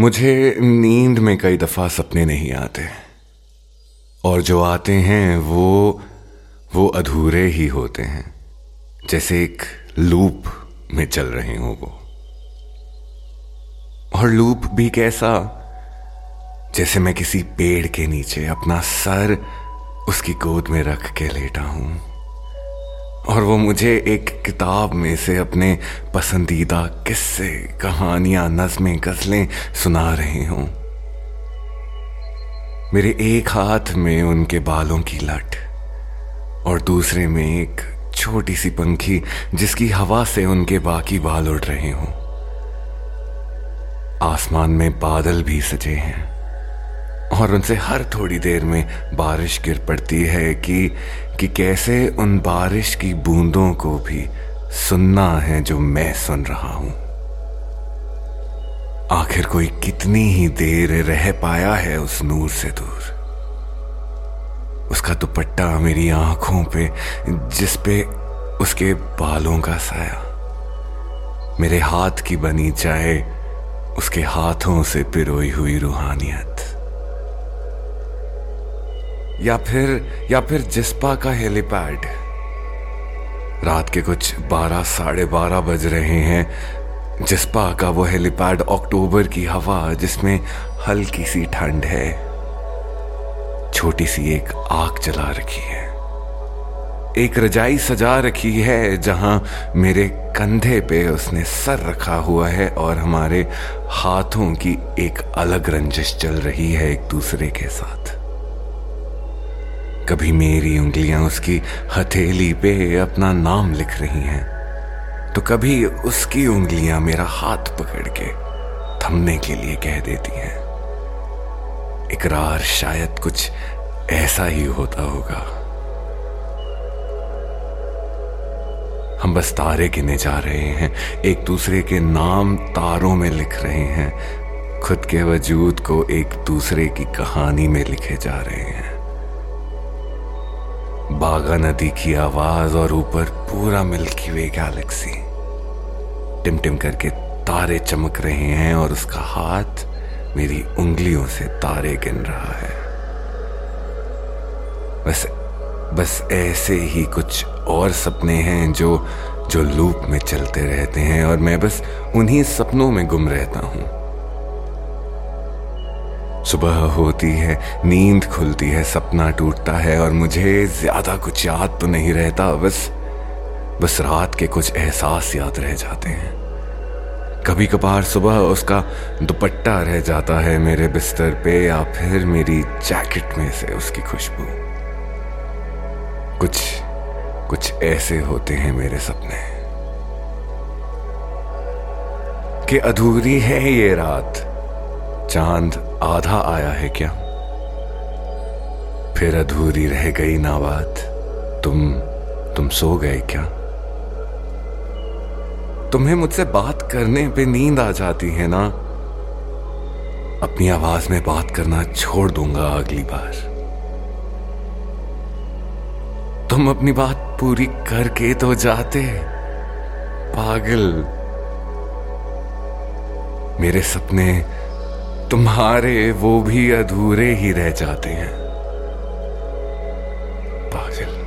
मुझे नींद में कई दफ़ा सपने नहीं आते। और जो आते हैं, वो वो अधूरे ही होते हैं। जैसे एक लूप में चल रहे हो वो। और लूप भी कैसा? जैसे मैं किसी पेड़ के नीचे अपना सर उसकी गोद में रख के लेटा हूँ। और वो मुझे एक किताब में से अपने पसंदीदा किस्से, कहानियाँ, नज़में, गज़लें सुना रहे हों। मेरे एक हाथ में उनके बालों की लट और दूसरे में एक छोटी सी पंखी जिसकी हवा से उनके बाकी बाल उड़ रहे हों। आसमान में बादल भी सजे हैं। और उनसे हर थोड़ी देर में बारिश गिर पड़ती है कि कि कैसे उन बारिश की बूंदों को भी सुनना है जो मैं सुन रहा हूँ। आखिर कोई कितनी ही देर रह पाया है उस नूर से दूर। उसका दुपट्टा मेरी आँखों पे, जिस पे उसके बालों का साया। मेरे हाथ की बनी चाहे उसके हाथों से पिरोई हुई रूहानियत। या फिर या फिर जिस्पा का हेलीपैड। रात के कुछ बारह, साढ़े बारह बज रहे हैं। जिस्पा का वो हेलीपैड अक्टूबर की हवा, जिसमें हल्की सी ठंड है। छोटी सी एक आग जला रखी है। एक रजाई सजा रखी है, जहाँ मेरे कंधे पे उसने सर रखा हुआ है और हमारे हाथों की एक अलग रंजिश चल रही है एक दूसरे के साथ। कभी मेरी उंगलियाँ उसकी हथेली पे अपना नाम लिख रही हैं तो कभी उसकी उंगलियाँ मेरा हाथ पकड़ के थमने के लिए कह देती हैं। इकरार शायद कुछ ऐसा ही होता होगा। हम बस तारे गिने जा रहे हैं, एक दूसरे के नाम तारों में लिख रहे हैं, खुद के वजूद को एक दूसरे की कहानी में लिखे जा रहे हैं। बागा नदी की आवाज़ और ऊपर पूरा मिल्की वे गैलेक्सी। टिम टिम करके तारे चमक रहे हैं और उसका हाथ मेरी उंगलियों से तारे गिन रहा है। बस बस ऐसे ही कुछ और सपने हैं जो जो लूप में चलते रहते हैं और मैं बस उन्हीं सपनों में गुम रहता हूँ। सुबह होती है, नींद खुलती है, सपना टूटता है और मुझे ज़्यादा कुछ याद तो नहीं रहता, बस बस रात के कुछ एहसास याद रह जाते हैं। कभी कभार सुबह उसका दुपट्टा रह जाता है मेरे बिस्तर पे या फिर मेरी जैकेट में से उसकी खुशबू। कुछ कुछ ऐसे होते हैं मेरे सपने। कि अधूरी है ये रात। चाँद आधा आया है क्या? फिर अधूरी रह गई ना बात तुम तुम सो गए क्या? तुम्हें मुझसे बात करने पे नींद आ जाती है ना? अपनी आवाज़ में बात करना छोड़ दूँगा अगली बार। तुम अपनी बात पूरी करके तो जाते, पागल। मेरे सपने तुम्हारे वो भी अधूरे ही रह जाते हैं। पागल।